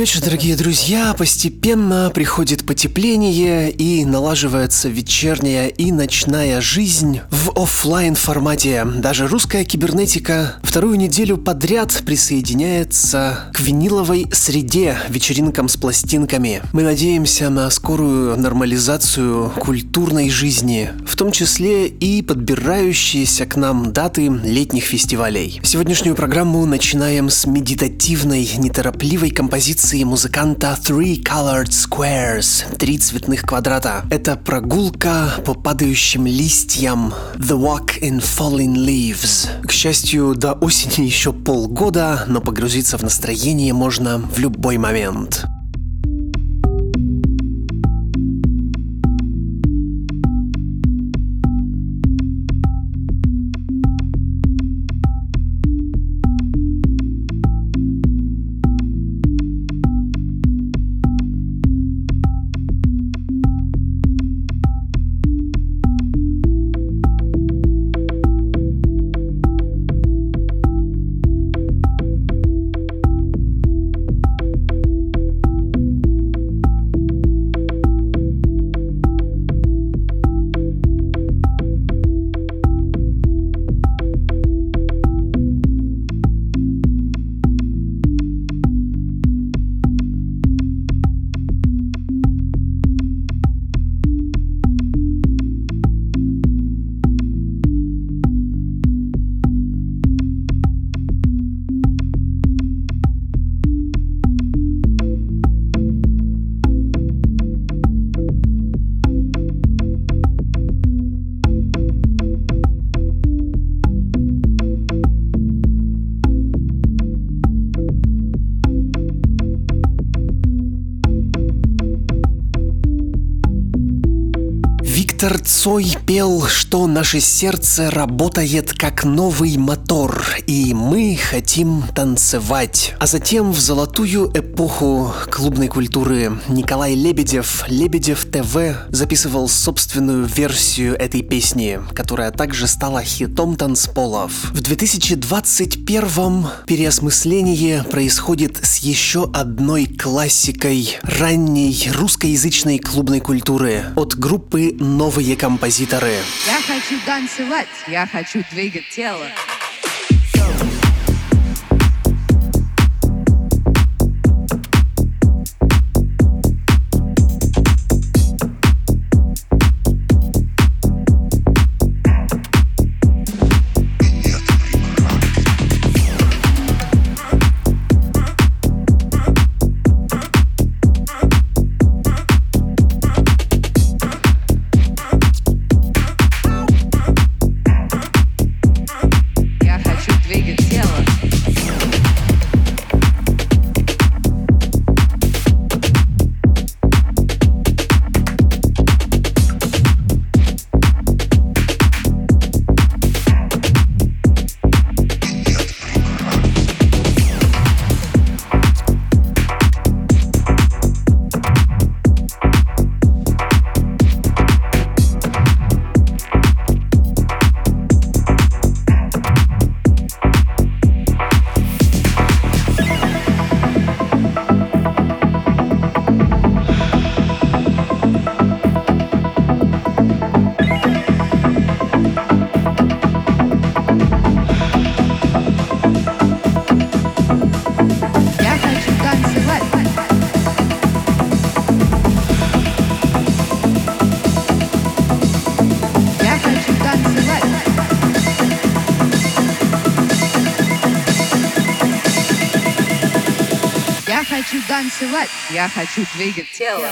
Вечер, дорогие друзья. Постепенно приходит потепление и налаживается вечерняя и ночная жизнь в офлайн формате. Даже русская кибернетика вторую неделю подряд присоединяется к виниловой среде, вечеринкам с пластинками. Мы надеемся на скорую нормализацию культурной жизни, в том числе и подбирающиеся к нам даты летних фестивалей. Сегодняшнюю программу начинаем с медитативной, неторопливой композиции композиции музыканта Three Colored Squares – три цветных квадрата. Это прогулка по падающим листьям The Walk in Falling Leaves. К счастью, до осени еще полгода, но погрузиться в настроение можно в любой момент. Цой пел, что наше сердце работает как новый мотор, и мы хотим танцевать. А затем в золотую эпоху клубной культуры Николай Лебедев, Лебедев ТВ, записывал собственную версию этой песни, которая также стала хитом танцполов. В 2021 переосмысление происходит с еще одной классикой ранней русскоязычной клубной культуры от группы «Новый новые композиторы. Я хочу танцевать, я хочу двигать тело. Танцевать, я хочу двигать тело.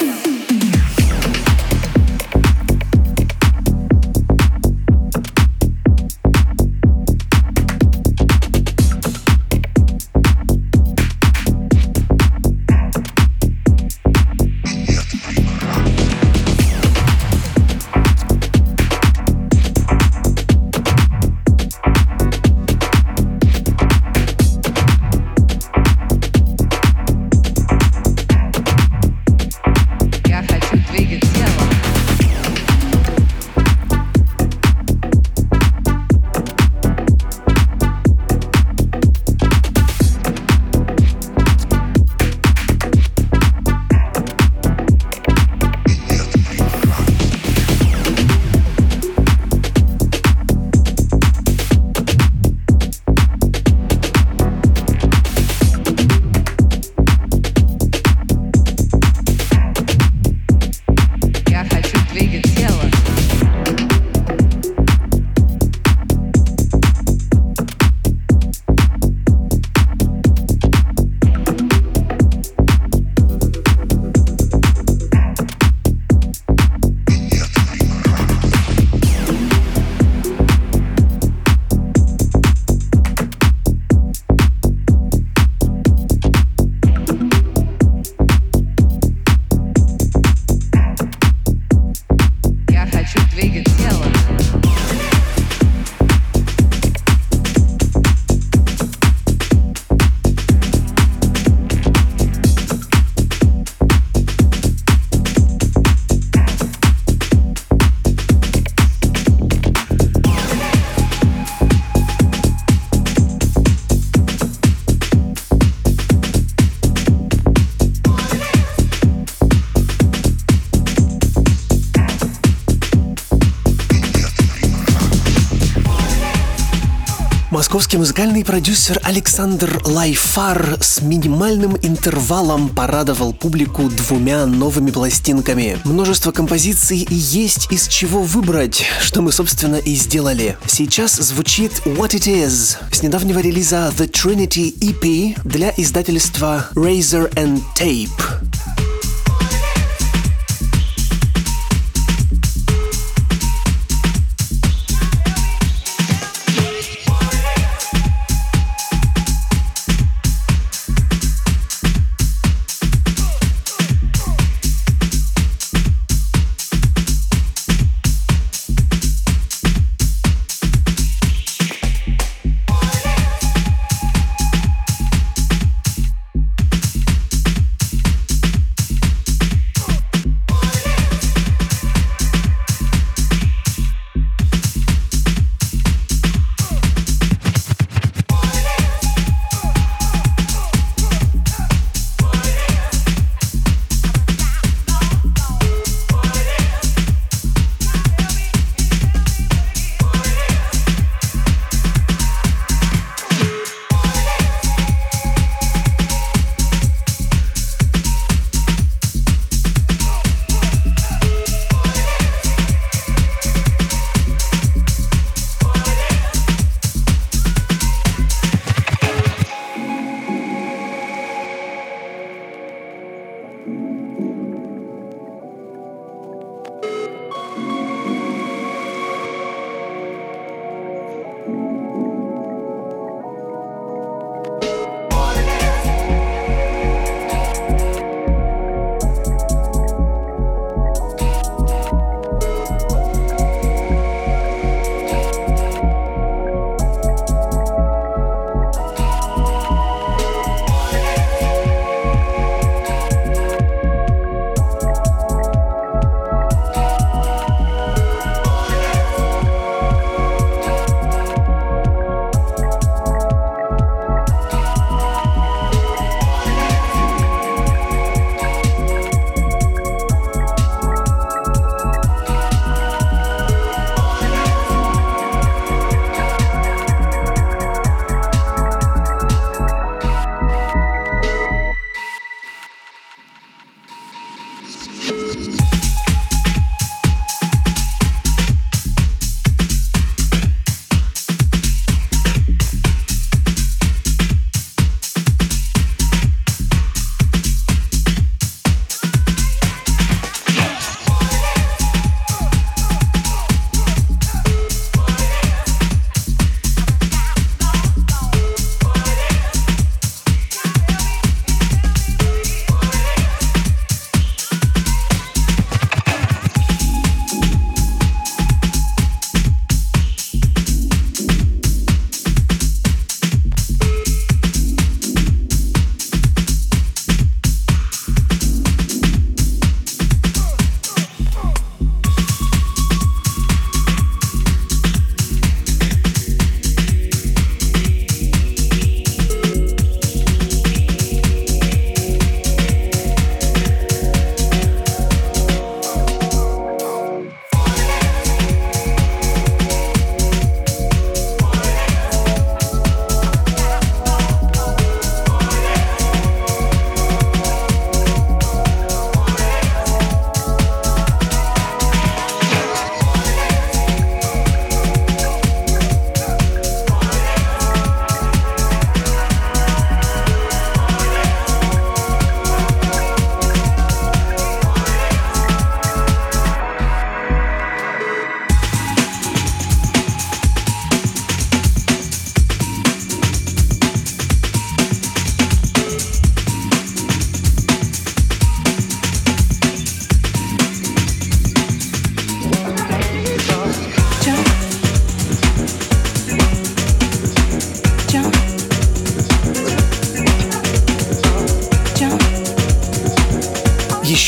Московский музыкальный продюсер Александр Лайфар с минимальным интервалом порадовал публику двумя новыми пластинками. Множество композиций и есть из чего выбрать, что мы, собственно, и сделали. Сейчас звучит What It Is с недавнего релиза The Trinity EP для издательства Razor and Tape.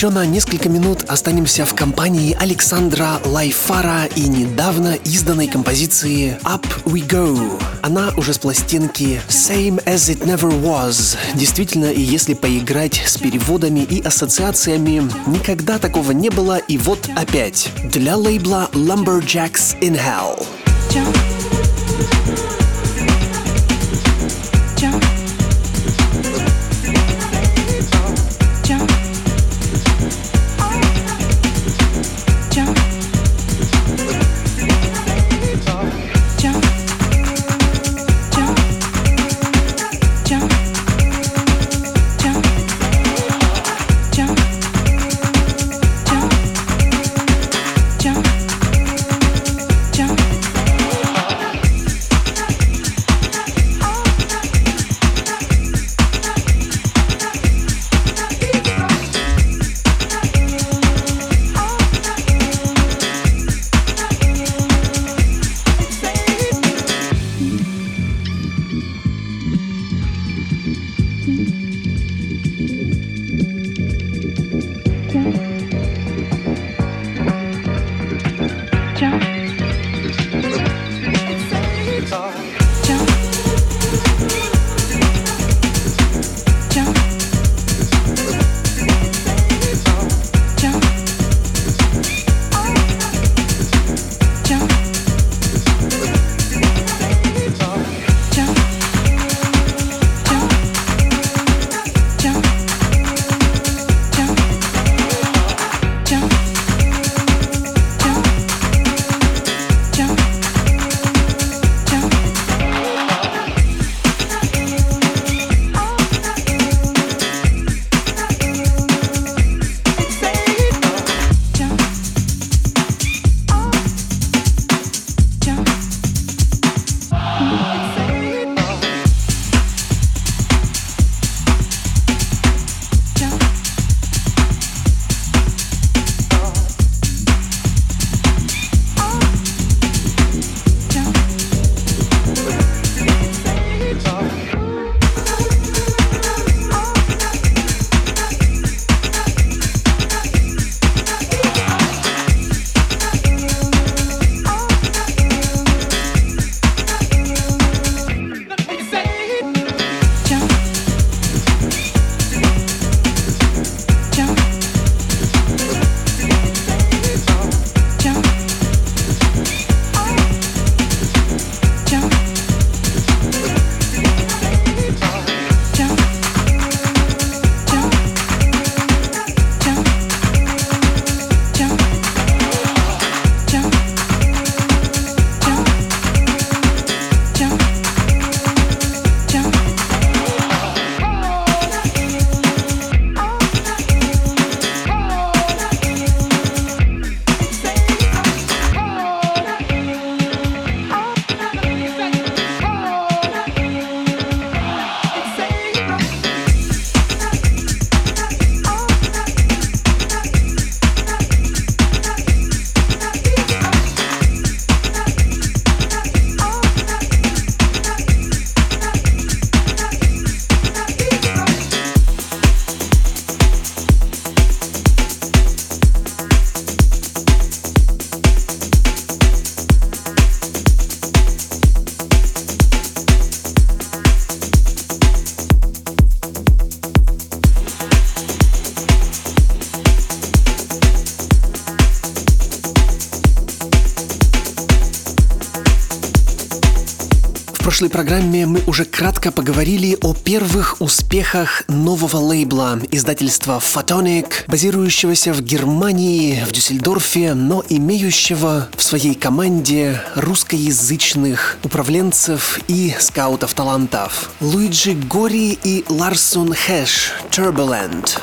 Еще на несколько минут останемся в компании Александра Лайфара и недавно изданной композиции Up We Go. Она уже с пластинки Same As It Never Was. Действительно, и если поиграть с переводами и ассоциациями, никогда такого не было, и вот опять. Для лейбла Lumberjacks in Hell. Прошлой программе мы уже кратко поговорили о первых успехах нового лейбла издательства Photonic, базирующегося в Германии, в Дюссельдорфе, но имеющего в своей команде русскоязычных управленцев и скаутов талантов. Луиджи Гори и Ларсон Хэш Turbulent.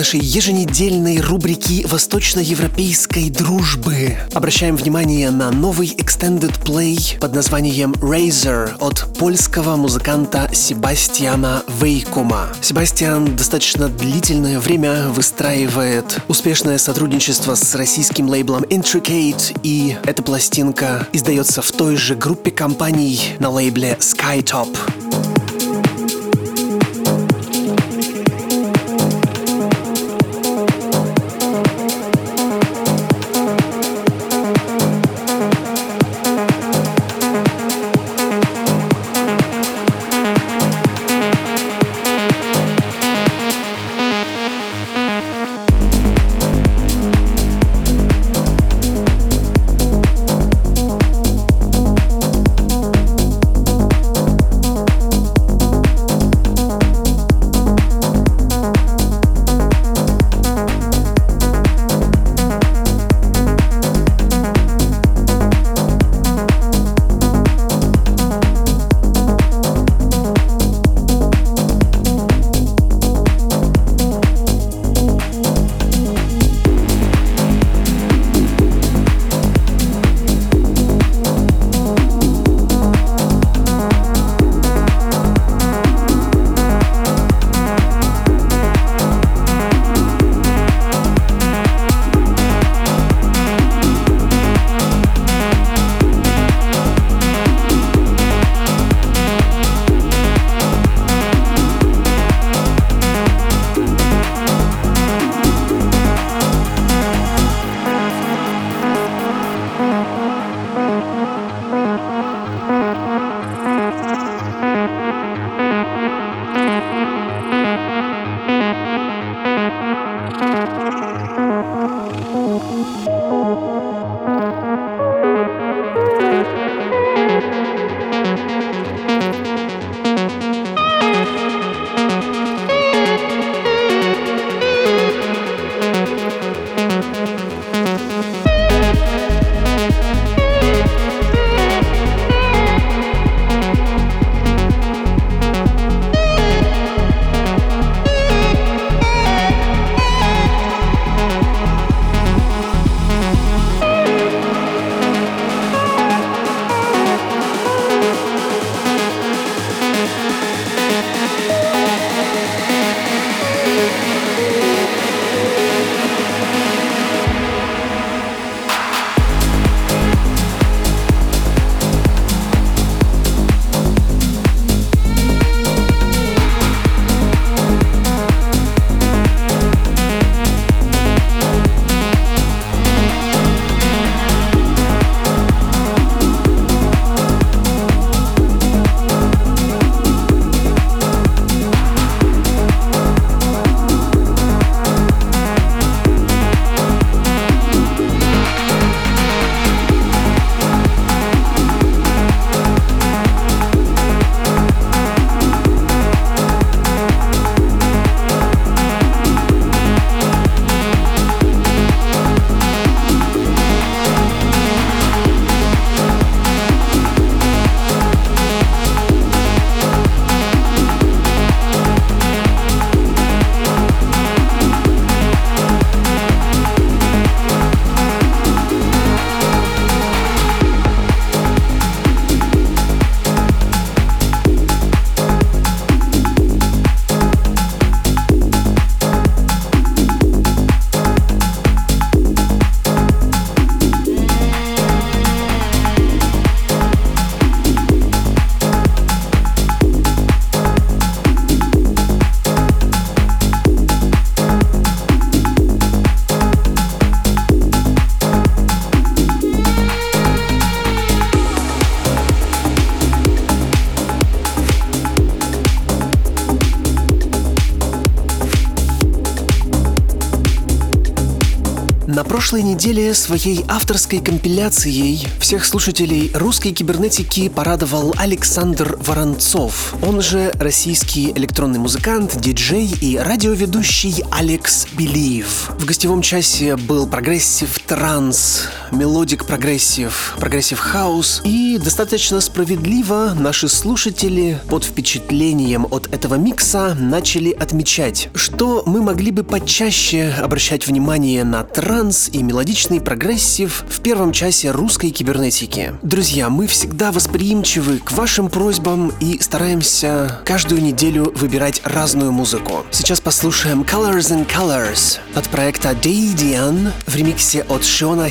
Нашей еженедельной рубрики восточноевропейской дружбы обращаем внимание на новый extended play под названием Razor от польского музыканта Себастьяна Вейкума. Себастьян достаточно длительное время выстраивает успешное сотрудничество с российским лейблом Intricate, и эта пластинка издается в той же группе компаний на лейбле Skytop. Неделе своей авторской компиляцией всех слушателей русской кибернетики порадовал Александр Воронцов, он же российский электронный музыкант, диджей и радиоведущий Алекс Белиев. В гостевом часе был progressive trance, melodic progressive, progressive house и достаточно справедливо наши слушатели под впечатлением от этого микса начали отмечать, что мы могли бы почаще обращать внимание на транс и мелодичный progressive в первом часе русской кибернетики. Друзья, мы всегда восприимчивы к вашим просьбам и стараемся каждую неделю выбирать разную музыку. Сейчас послушаем Colors and Colors от проекта Deidian в ремиксе от Шиона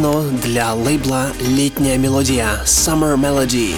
Хинано для лейбла «Летняя мелодия» Summer Melody.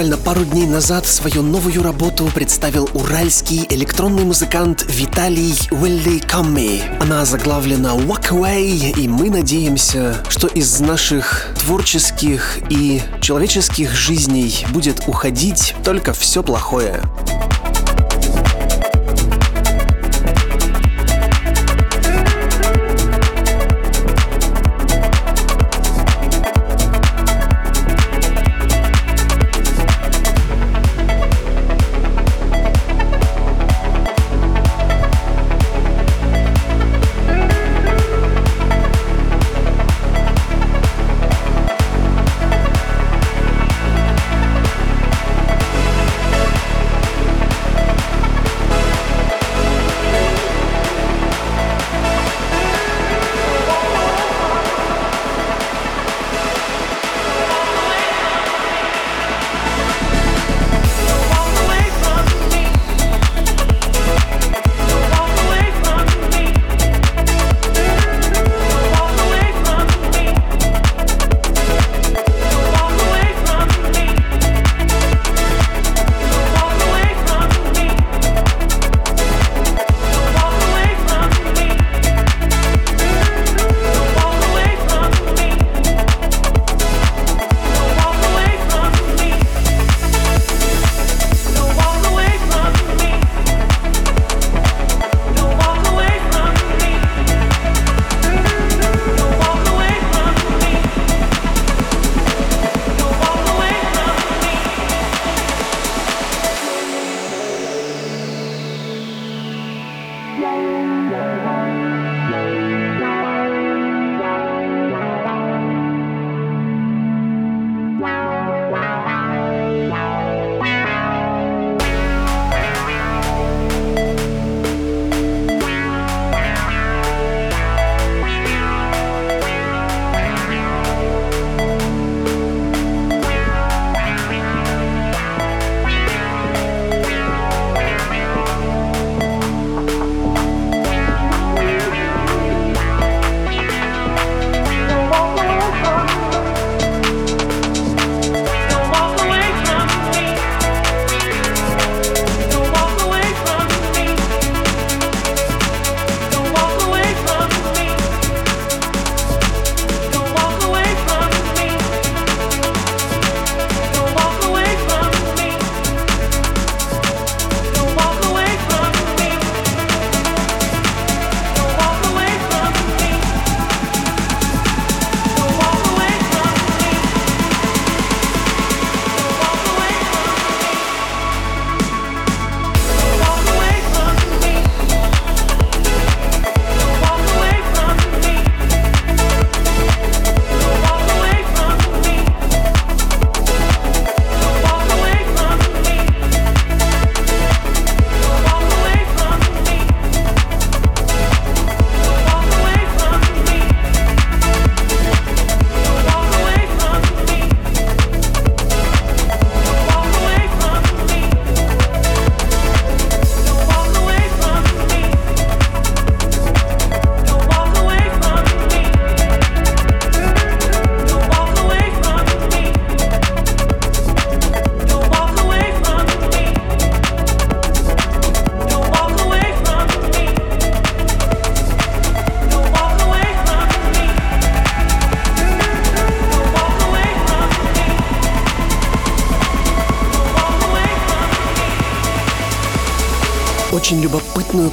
Буквально пару дней назад свою новую работу представил уральский электронный музыкант Виталий Уилли Камми. Она заглавлена Walk Away, и мы надеемся, что из наших творческих и человеческих жизней будет уходить только все плохое.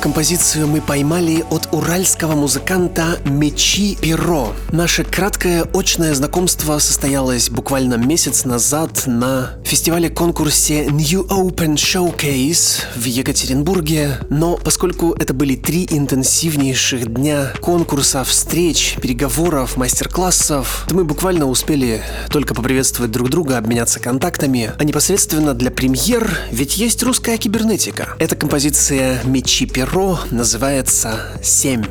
Композицию мы поймали от уральского музыканта Мечи Перо. Наше краткое очное знакомство состоялось буквально месяц назад на фестивале-конкурсе New Open Showcase в Екатеринбурге. Но поскольку это были три интенсивнейших дня конкурса, встреч, переговоров, мастер-классов, то мы буквально успели только поприветствовать друг друга, обменяться контактами, а непосредственно для премьер, ведь есть русская кибернетика. Эта композиция «Мечи перо» называется «Семь».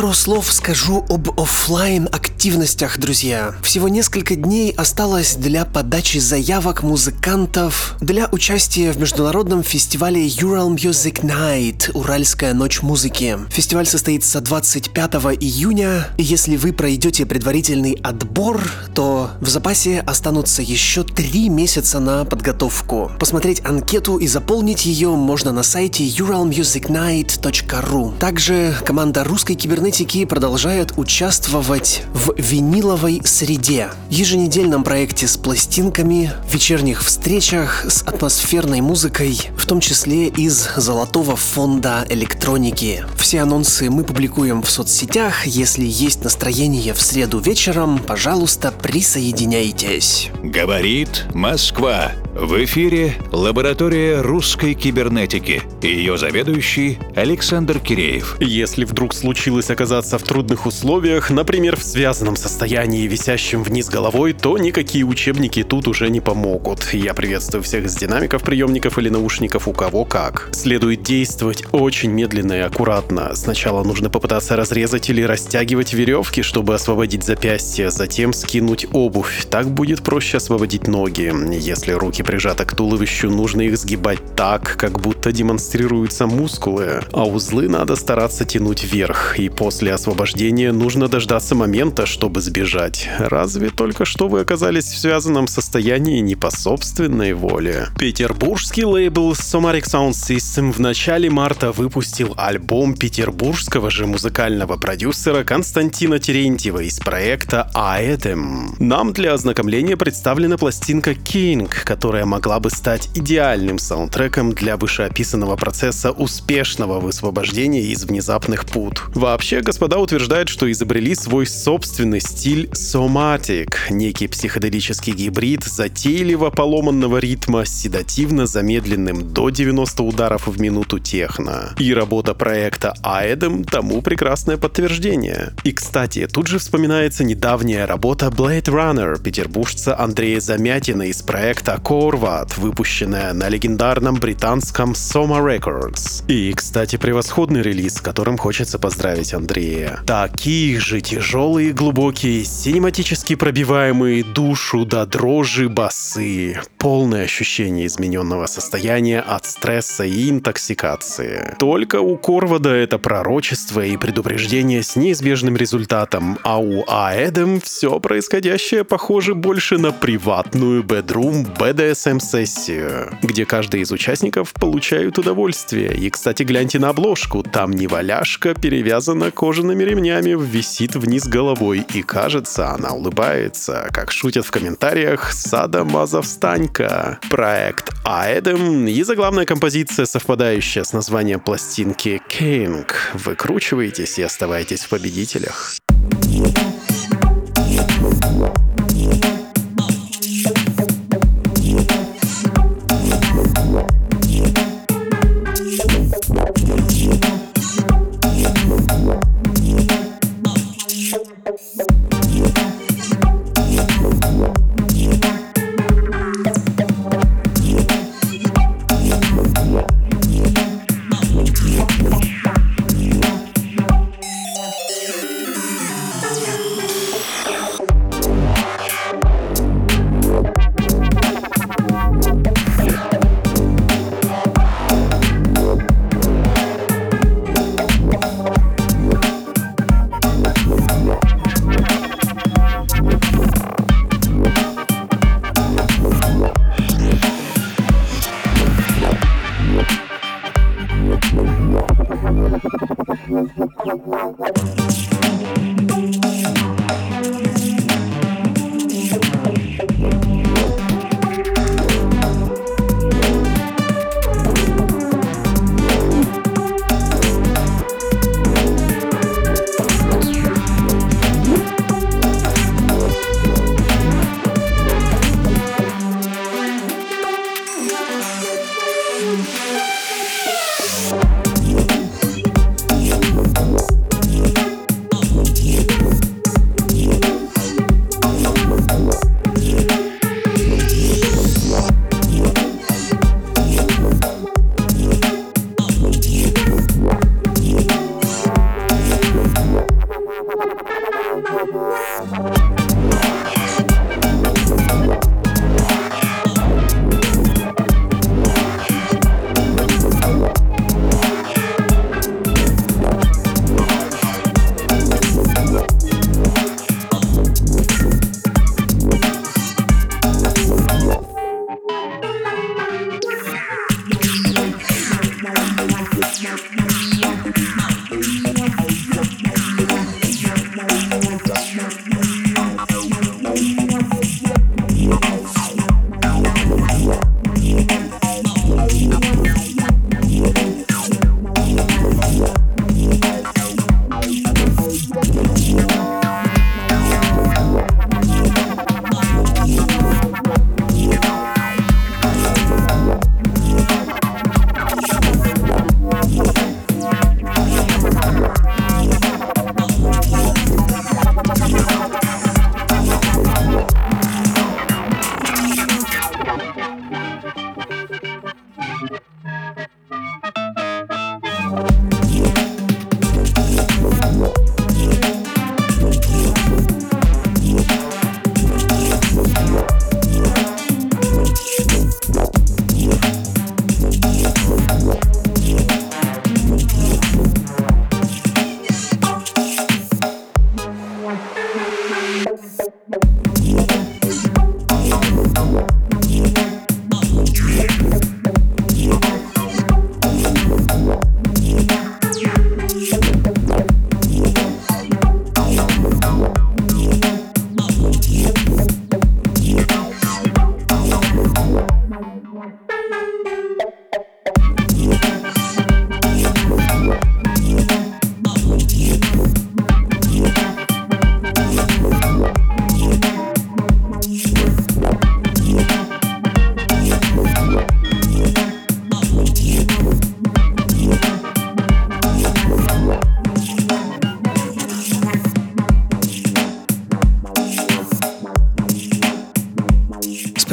Пару слов скажу об офлайн активностях, друзья. Всего несколько дней осталось для подачи заявок музыкантов для участия в международном фестивале Ural Music Night – Уральская ночь музыки. Фестиваль состоится 25 июня, и если вы пройдете предварительный отбор, то в запасе останутся еще три месяца на подготовку. Посмотреть анкету и заполнить ее можно на сайте uralmusicnight.ru. Также команда русской кибернетики продолжает участвовать в виниловой среде. Еженедельном проекте с пластинками, вечерних встречах с атмосферной музыкой, в том числе из золотого фонда электроники. Все анонсы мы публикуем в соцсетях. Если есть настроение в среду вечером, пожалуйста, присоединяйтесь. Говорит Москва. В эфире лаборатория русской кибернетики. Ее заведующий Александр Киреев. Если вдруг случилось оказаться в трудных условиях, например, в связанном состоянии, висящем вниз головой, то никакие учебники тут уже не помогут. Я приветствую всех с динамиков, приемников или наушников, у кого как. Следует действовать очень медленно и аккуратно. Сначала нужно попытаться разрезать или растягивать веревки, чтобы освободить запястье, затем скинуть обувь. Так будет проще освободить ноги. Если руки прижаты к туловищу, нужно их сгибать так, как будто демонстрируются мускулы, а узлы надо стараться тянуть вверх, и после освобождения нужно дождаться момента, чтобы сбежать. Разве только что вы оказались в связанном состоянии не по собственной воле. Петербургский лейбл Somatic Sound System в начале марта выпустил альбом петербургского же музыкального продюсера Константина Терентьева из проекта Aedem. Нам для ознакомления представлена пластинка King, которая могла бы стать идеальным саундтреком для вышеописанного процесса успешного высвобождения из внезапных пут. Вообще, господа утверждают, что изобрели свой собственный стиль Somatic, некий психоделический гибрид затейливо поломанного ритма с седативно замедленным до 90 ударов в минуту техно. И работа проекта Aedem тому прекрасное подтверждение. И, кстати, тут же вспоминается недавняя работа Blade Runner петербуржца Андрея Замятина из проекта Corvat, выпущенная на легендарном британском Soma Records. И, кстати, превосходный релиз, с которым хочется поздравить Андрея. Такие же тяжелые, глубокие, синематически пробиваемые душу до дрожи басы. Полное ощущение измененного состояния от стресса и интоксикации. Только у Корвада это пророчество и предупреждение с неизбежным результатом, а у Аэдем все происходящее похоже больше на приватную бедрум BDSM-сессию, где каждый из участников получают удовольствие. И, кстати, гляньте на обложку, там не валяшка перевязана кожаными ремнями, висит вниз головой, и кажется, она улыбается, как шутят в комментариях Сада Мазовстанька. Проект Аэдем и заглавная композиция, совпадающая с названием пластинки King. Выкручивайтесь и оставайтесь в победителях.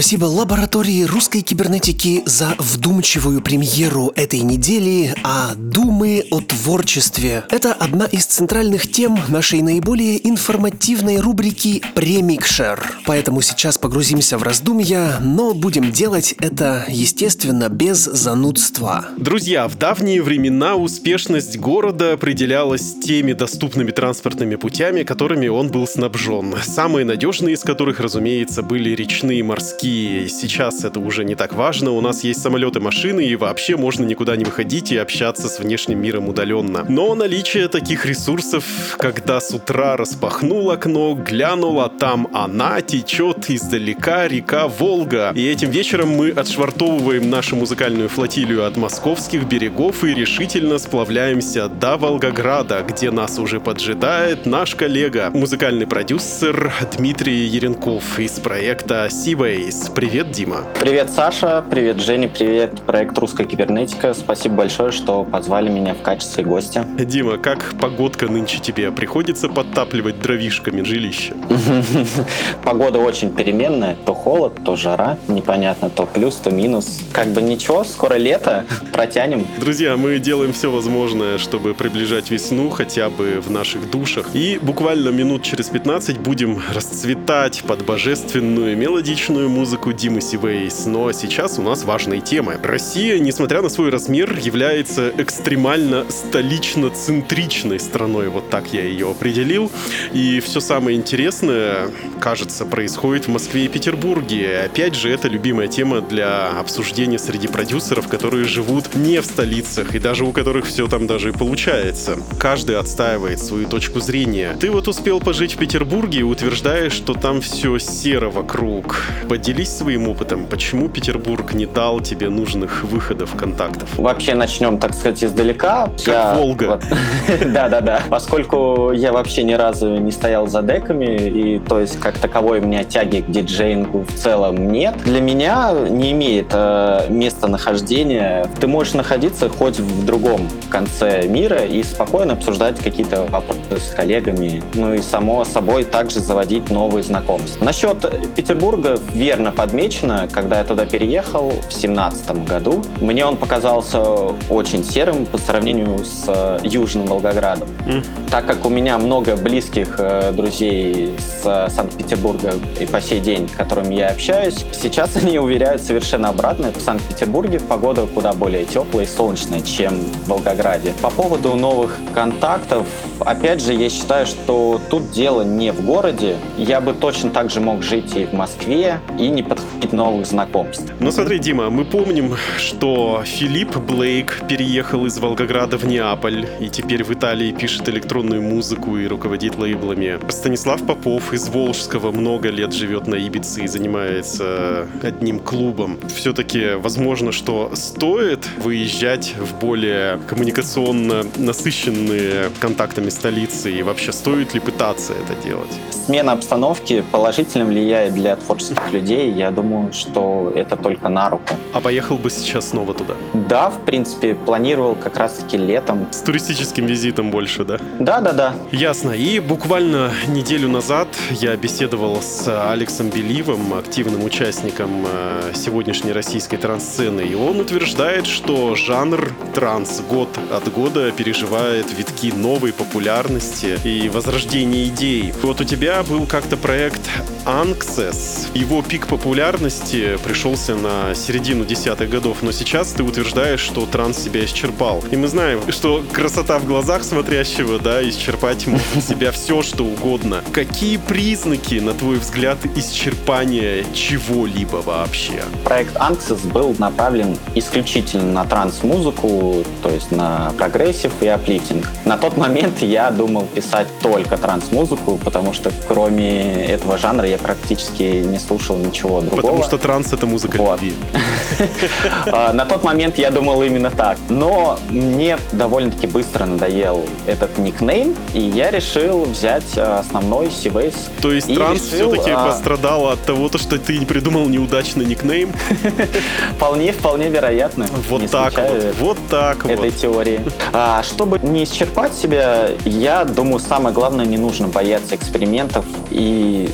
Спасибо лаборатории русской кибернетики за вдумчивую премьеру этой недели о думы о творчестве. Это одна из центральных тем нашей наиболее информативной рубрики «Премикшер». Поэтому сейчас погрузимся в раздумья, но будем делать это, естественно, без занудства. Друзья, в давние времена успешность города определялась теми доступными транспортными путями, которыми он был снабжен. Самые надежные из которых, разумеется, были речные, морские сейчас это уже не так важно. У нас есть самолеты, машины, и вообще можно никуда не выходить и общаться с внешним миром удаленно. Но наличие таких ресурсов, когда с утра распахнул окно, глянул, а там она течет издалека река Волга. И этим вечером мы отшвартовываем нашу музыкальную флотилию от московских берегов и решительно сплавляемся до Волгограда, где нас уже поджидает наш коллега, музыкальный продюсер Дмитрий Еренков из проекта Seaways. Привет, Дима. Привет, Саша. Привет, Женя. Привет, проект «Русская кибернетика». Спасибо большое, что позвали меня в качестве гостя. Дима, как погодка нынче тебе? Приходится подтапливать дровишками жилище? Погода очень переменная. То холод, то жара. Непонятно, то плюс, то минус. Как бы ничего, скоро лето. Протянем. Друзья, мы делаем все возможное, чтобы приближать весну хотя бы в наших душах. И буквально минут через 15 будем расцветать под божественную мелодичную музыку музыку Димы Сивейс. Но сейчас у нас важные темы. Россия, несмотря на свой размер, является экстремально столично-центричной страной. Вот так я ее определил. И все самое интересное, кажется, происходит в Москве и Петербурге. Опять же, это любимая тема для обсуждения среди продюсеров, которые живут не в столицах и даже у которых все там даже и получается. Каждый отстаивает свою точку зрения. Ты вот успел пожить в Петербурге и утверждаешь, что там все серо вокруг. Поделись поделись своим опытом. Почему Петербург не дал тебе нужных выходов, контактов? Вообще начнем, так сказать, издалека. Как я... Волга. Да-да-да. Поскольку я вообще ни разу не стоял за деками, и то есть как таковой у меня тяги к диджеингу в целом нет, для меня не имеет э, местонахождения. Ты можешь находиться хоть в другом конце мира и спокойно обсуждать какие-то вопросы с коллегами, ну и само собой также заводить новые знакомства. Насчет Петербурга, верно, верно подмечено, когда я туда переехал в семнадцатом году, мне он показался очень серым по сравнению с э, Южным Волгоградом. М. Так как у меня много близких э, друзей с э, Санкт-Петербурга и по сей день, с которыми я общаюсь, сейчас они уверяют совершенно обратно. В Санкт-Петербурге погода куда более теплая и солнечная, чем в Волгограде. По поводу новых контактов, опять же, я считаю, что тут дело не в городе. Я бы точно так же мог жить и в Москве, и не подходить новых знакомств. Ну смотри, Дима, мы помним, что Филипп Блейк переехал из Волгограда в Неаполь и теперь в Италии пишет электронную музыку и руководит лейблами. Станислав Попов из Волжского много лет живет на Ибице и занимается одним клубом. Все-таки возможно, что стоит выезжать в более коммуникационно насыщенные контактами столицы и вообще стоит ли пытаться это делать? Смена обстановки положительно влияет для творческих людей. Я думаю, что это только на руку. А поехал бы сейчас снова туда? Да, в принципе, планировал как раз-таки летом. С туристическим визитом больше, да? Да-да-да. Ясно. И буквально неделю назад я беседовал с Алексом Беливом, активным участником э, сегодняшней российской транс-сцены. И он утверждает, что жанр транс год от года переживает витки новой популярности и возрождения идей. Вот у тебя был как-то проект Anxes. Его пик популярности пришелся на середину десятых годов, но сейчас ты утверждаешь, что транс себя исчерпал. И мы знаем, что красота в глазах смотрящего, да, исчерпать может себя все, что угодно. Какие признаки, на твой взгляд, исчерпания чего-либо вообще? Проект Anxis был направлен исключительно на транс-музыку, то есть на progressive и uplifting. На тот момент я думал писать только транс-музыку, потому что кроме этого жанра я практически не слушал ничего другого. Потому что транс — это музыка Вот. любви. А, На тот момент я думал именно так. Но мне довольно-таки быстро надоел этот никнейм, и я решил взять а, основной Сивейс. То есть транс все-таки а, пострадал от того, то, что ты не придумал неудачный никнейм? Вполне, вполне вероятно. Вот так вот, вот так этой вот. теории. А, чтобы не исчерпать себя, я думаю, самое главное, не нужно бояться экспериментов и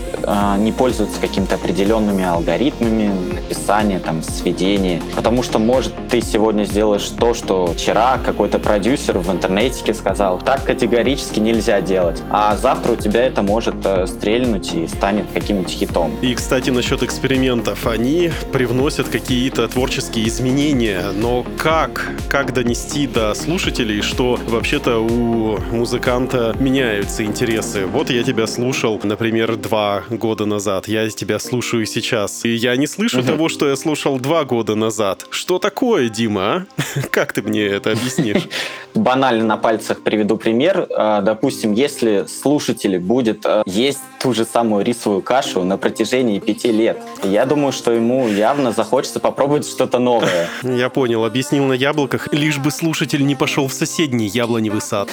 не пользоваться какими-то определенными алгоритмами написания, там, сведения. Потому что, может, ты сегодня сделаешь то, что вчера какой-то продюсер в интернете сказал. Так категорически нельзя делать. А завтра у тебя это может э, стрельнуть и станет каким-нибудь хитом. И, кстати, насчет экспериментов. Они привносят какие-то творческие изменения, но как? Как донести до слушателей, что вообще-то у музыканта меняются интересы? Вот я тебя слушал, например, два года назад. Я тебя слушаю сейчас. И я не слышу того, что я слушал два года назад. Что такое, Дима, а? Как ты мне это объяснишь? банально на пальцах приведу пример. Э, Допустим, если слушатель будет э, есть ту же самую рисовую кашу на протяжении пяти лет, я думаю, что ему явно захочется попробовать что-то новое. Я понял, объяснил на яблоках, лишь бы слушатель не пошел в соседний яблоневый сад.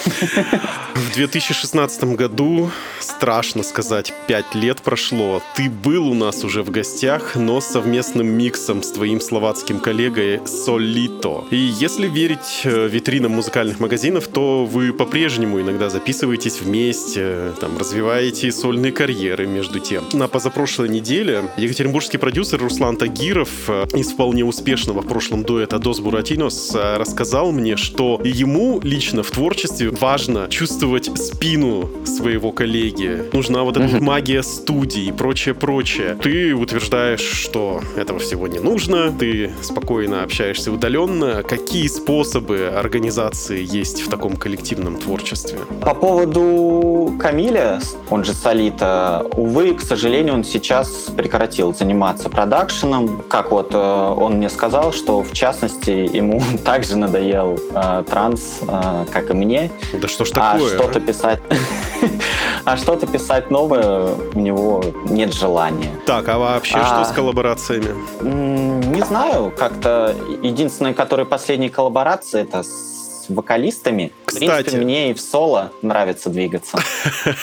В 2016 году, страшно сказать, пять лет прошло. Ты был у нас уже в гостях, но с совместным миксом с твоим словацким коллегой Солито. И если верить э, витринам музыкальных магазинов, то вы по-прежнему иногда записываетесь вместе, э, там, развиваете сольные карьеры между тем. На позапрошлой неделе екатеринбургский продюсер Руслан Тагиров э, из вполне успешного в прошлом дуэта Buratinos э, рассказал мне, что ему лично в творчестве важно чувствовать спину своего коллеги. Нужна вот эта магия студии и прочее-прочее. Ты утверждаешь, что этого всего не нужно, ты спокойно общаешься удаленно. Какие способы организации есть в таком коллективном творчестве? По поводу Камиля, он же Солита, увы, к сожалению, он сейчас прекратил заниматься продакшеном. Как вот э, он мне сказал, что в частности ему также надоел э, транс, э, как и мне. Да что ж а такое? что-то а? писать, а что-то писать новое у него нет желания. Так, а вообще А. что с коллаборациями? Не знаю, как-то единственная, которая последняя коллаборация, это с вокалистами. В Кстати. принципе, мне и в соло нравится двигаться.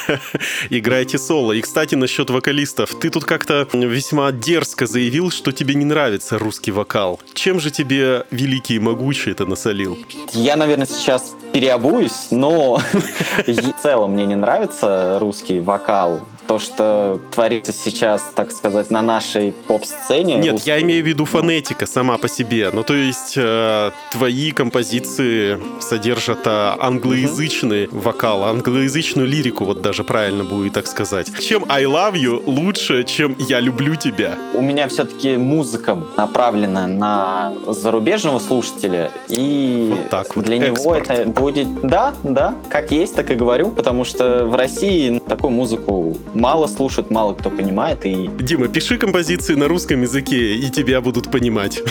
Играйте соло. И, кстати, насчет вокалистов. Ты тут как-то весьма дерзко заявил, что тебе не нравится русский вокал. Чем же тебе великий и могучий это насолил? Я, наверное, сейчас переобуюсь, но в целом мне не нравится русский вокал. То, что творится сейчас, так сказать, на нашей поп-сцене. Нет, я имею в виду фонетика сама по себе. Ну, то есть э, твои композиции содержат э, англоязычный mm-hmm. вокал, англоязычную лирику, вот даже правильно будет так сказать. Чем I love you лучше, чем я люблю тебя? У меня все-таки музыка направлена на зарубежного слушателя, и вот так вот. для Экспорт. него это будет... Да, да, как есть, так и говорю, потому что в России такую музыку мало слушают, мало кто понимает. И... Дима, пиши композиции на русском языке, и тебя будут понимать.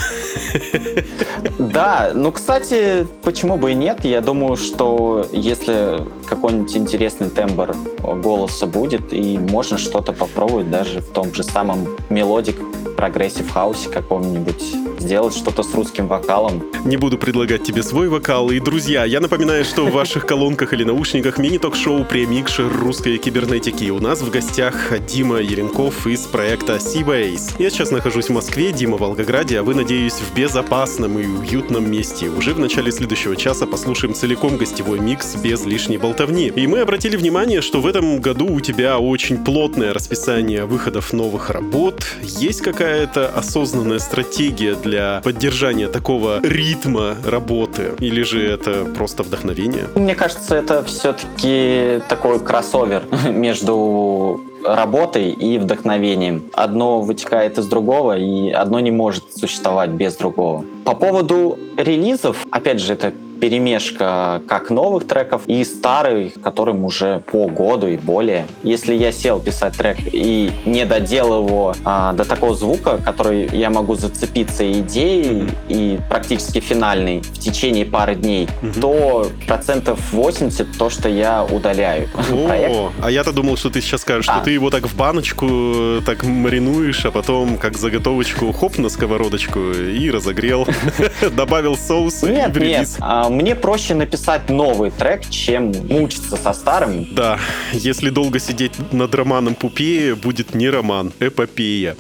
Да, ну, кстати, почему бы и нет? Я думаю, что если какой-нибудь интересный тембр голоса будет, и можно что-то попробовать даже в том же самом melodic progressive хаусе каком-нибудь сделать что-то с русским вокалом. Не буду предлагать тебе свой вокал. И, друзья, я напоминаю, что в ваших колонках или наушниках мини-ток-шоу «Премикшер русской кибернетики». У нас в гостях Дима Еренков из проекта Seabase. Я сейчас нахожусь в Москве, Дима в Волгограде, а вы, надеюсь, в безопасном и уютном месте. Уже в начале следующего часа послушаем целиком гостевой микс без лишней болтовни. И мы обратили внимание, что в этом году у тебя очень плотное расписание выходов новых работ. Есть какая-то осознанная стратегия для поддержания такого ритма работы? Или же это просто вдохновение? Мне кажется, это все-таки такой кроссовер между работой и вдохновением. Одно вытекает из другого, и одно не может существовать без другого. По поводу релизов, опять же, это перемешка как новых треков и старых, которым уже по году и более. Если я сел писать трек и не доделал его а, до такого звука, который я могу зацепиться идеей и практически финальный в течение пары дней, mm-hmm. то процентов 80 то, что я удаляю. О, а я-то думал, что ты сейчас скажешь, а. что ты его так в баночку так маринуешь, а потом как заготовочку хоп на сковородочку и разогрел, добавил соус нет, и Нет, а, мне проще написать новый трек, чем мучиться со старым. Да, если долго сидеть над романом Пупея, будет не роман, эпопея.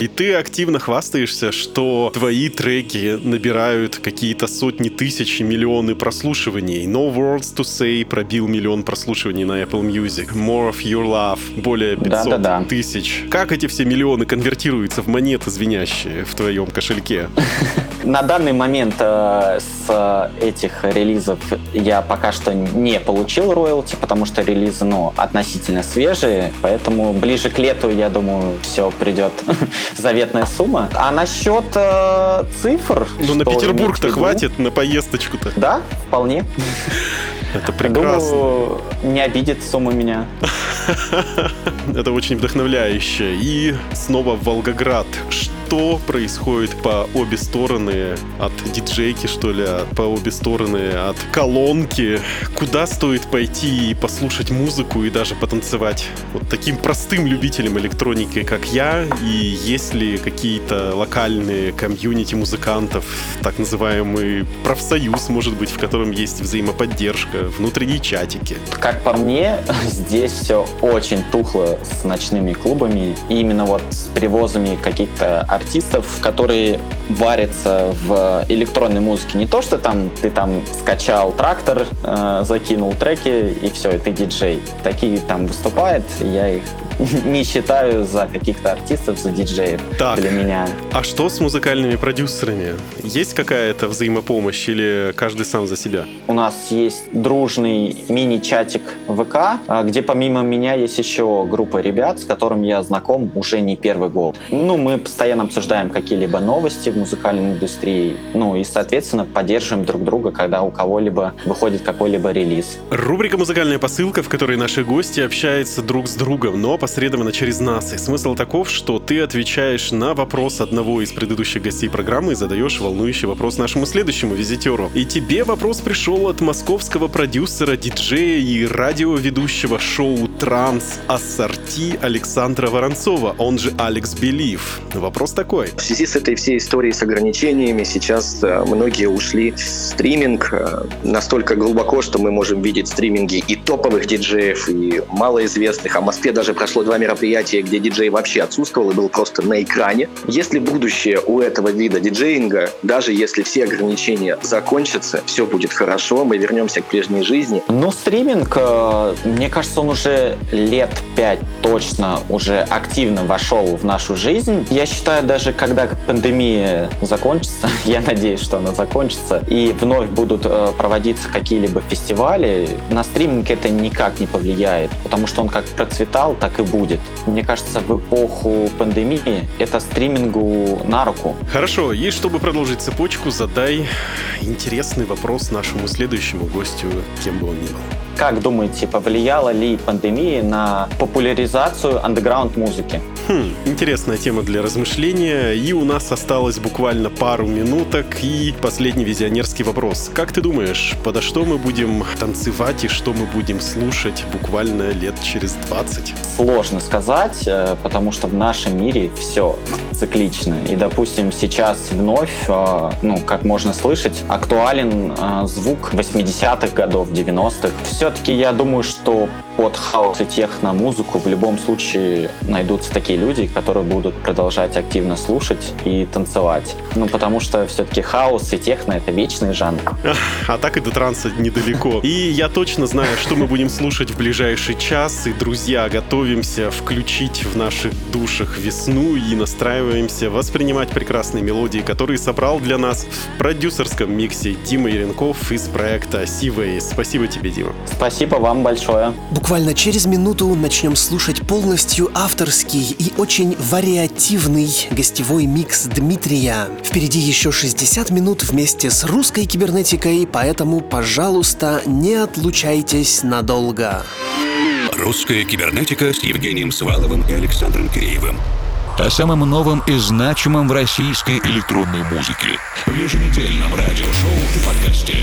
И ты активно хвастаешься, что твои треки набирают какие-то сотни тысяч и миллионы прослушиваний. No Words to Say пробил миллион прослушиваний на Apple Music. More of Your Love более 500 да, да, да. тысяч. Как эти все миллионы конвертируются в монеты звенящие в твоем кошельке? На данный момент э, с этих релизов я пока что не получил роялти, потому что релизы, ну, относительно свежие, поэтому ближе к лету, я думаю, все придет заветная сумма. А насчет э, цифр... Ну, на Петербург-то хватит, на поездочку-то. Да, вполне. Это прекрасно. Думаю, не обидит сумма меня. Это очень вдохновляюще. И снова Волгоград. Что происходит по обе стороны от диджейки, что ли, по обе стороны от колонки? Куда стоит пойти и послушать музыку и даже потанцевать? Вот таким простым любителям электроники, как я, и есть ли какие-то локальные комьюнити музыкантов, так называемый профсоюз, может быть, в котором есть взаимоподдержка, внутренние чатики. Как по мне, здесь все очень тухло с ночными клубами. И именно вот с привозами каких-то артистов, которые варятся в электронной музыке. Не то, что там ты там скачал трактор, э, закинул треки, и все, и ты диджей. Такие там выступают, я их не считаю за каких-то артистов, за диджеев так, для меня. А что с музыкальными продюсерами? Есть какая-то взаимопомощь или каждый сам за себя? У нас есть дружный мини-чатик ВК, а, где помимо меня есть еще группа ребят, с которыми я знаком уже не первый год. Ну, мы постоянно обсуждаем какие-либо новости в музыкальной индустрии, ну и, соответственно, поддерживаем друг друга, когда у кого-либо выходит какой-либо релиз. Рубрика «Музыкальная посылка», в которой наши гости общаются друг с другом, но по опосредованно через нас. И смысл таков, что ты отвечаешь на вопрос одного из предыдущих гостей программы и задаешь волнующий вопрос нашему следующему визитеру. И тебе вопрос пришел от московского продюсера, диджея и радиоведущего шоу «Транс Ассорти» Александра Воронцова, он же Алекс Белив. Вопрос такой. В связи с этой всей историей с ограничениями сейчас э, многие ушли в стриминг э, настолько глубоко, что мы можем видеть стриминги и топовых диджеев, и малоизвестных. А в Москве даже прошло прошло два мероприятия, где диджей вообще отсутствовал и был просто на экране. Есть ли будущее у этого вида диджеинга? Даже если все ограничения закончатся, все будет хорошо, мы вернемся к прежней жизни. Ну, стриминг, э, мне кажется, он уже лет пять точно уже активно вошел в нашу жизнь. Я считаю, даже когда пандемия закончится, я надеюсь, что она закончится, и вновь будут э, проводиться какие-либо фестивали, на стриминг это никак не повлияет, потому что он как процветал, так и будет. Мне кажется, в эпоху пандемии это стримингу на руку. Хорошо, и чтобы продолжить цепочку, задай интересный вопрос нашему следующему гостю, кем бы он ни был. Как думаете, повлияла ли пандемия на популяризацию андеграунд музыки? Хм, интересная тема для размышления. И у нас осталось буквально пару минуток. И последний визионерский вопрос. Как ты думаешь, подо что мы будем танцевать и что мы будем слушать буквально лет через 20? Сложно сказать, э, потому что в нашем мире все циклично. И, допустим, сейчас вновь, э, ну, как можно слышать, актуален э, звук 80-х годов, 90-х. Все-таки я думаю, что под хаос и техно-музыку в любом случае найдутся такие люди, которые будут продолжать активно слушать и танцевать. Ну, потому что все-таки хаос и техно — это вечный жанр. А так и до транса недалеко. И я точно знаю, что мы будем слушать в ближайший час. И, друзья, готовимся включить в наших душах весну и настраиваемся воспринимать прекрасные мелодии, которые собрал для нас в продюсерском миксе Дима Яренков из проекта Seaways. Спасибо тебе, Дима. Спасибо вам большое. Буквально через минуту начнем слушать полностью авторский и очень вариативный гостевой микс Дмитрия. Впереди еще 60 минут вместе с русской кибернетикой, поэтому, пожалуйста, не отлучайтесь надолго. Русская кибернетика с Евгением Сваловым и Александром Киреевым. О самом новом и значимом в российской электронной музыке. В еженедельном радиошоу и подкасте.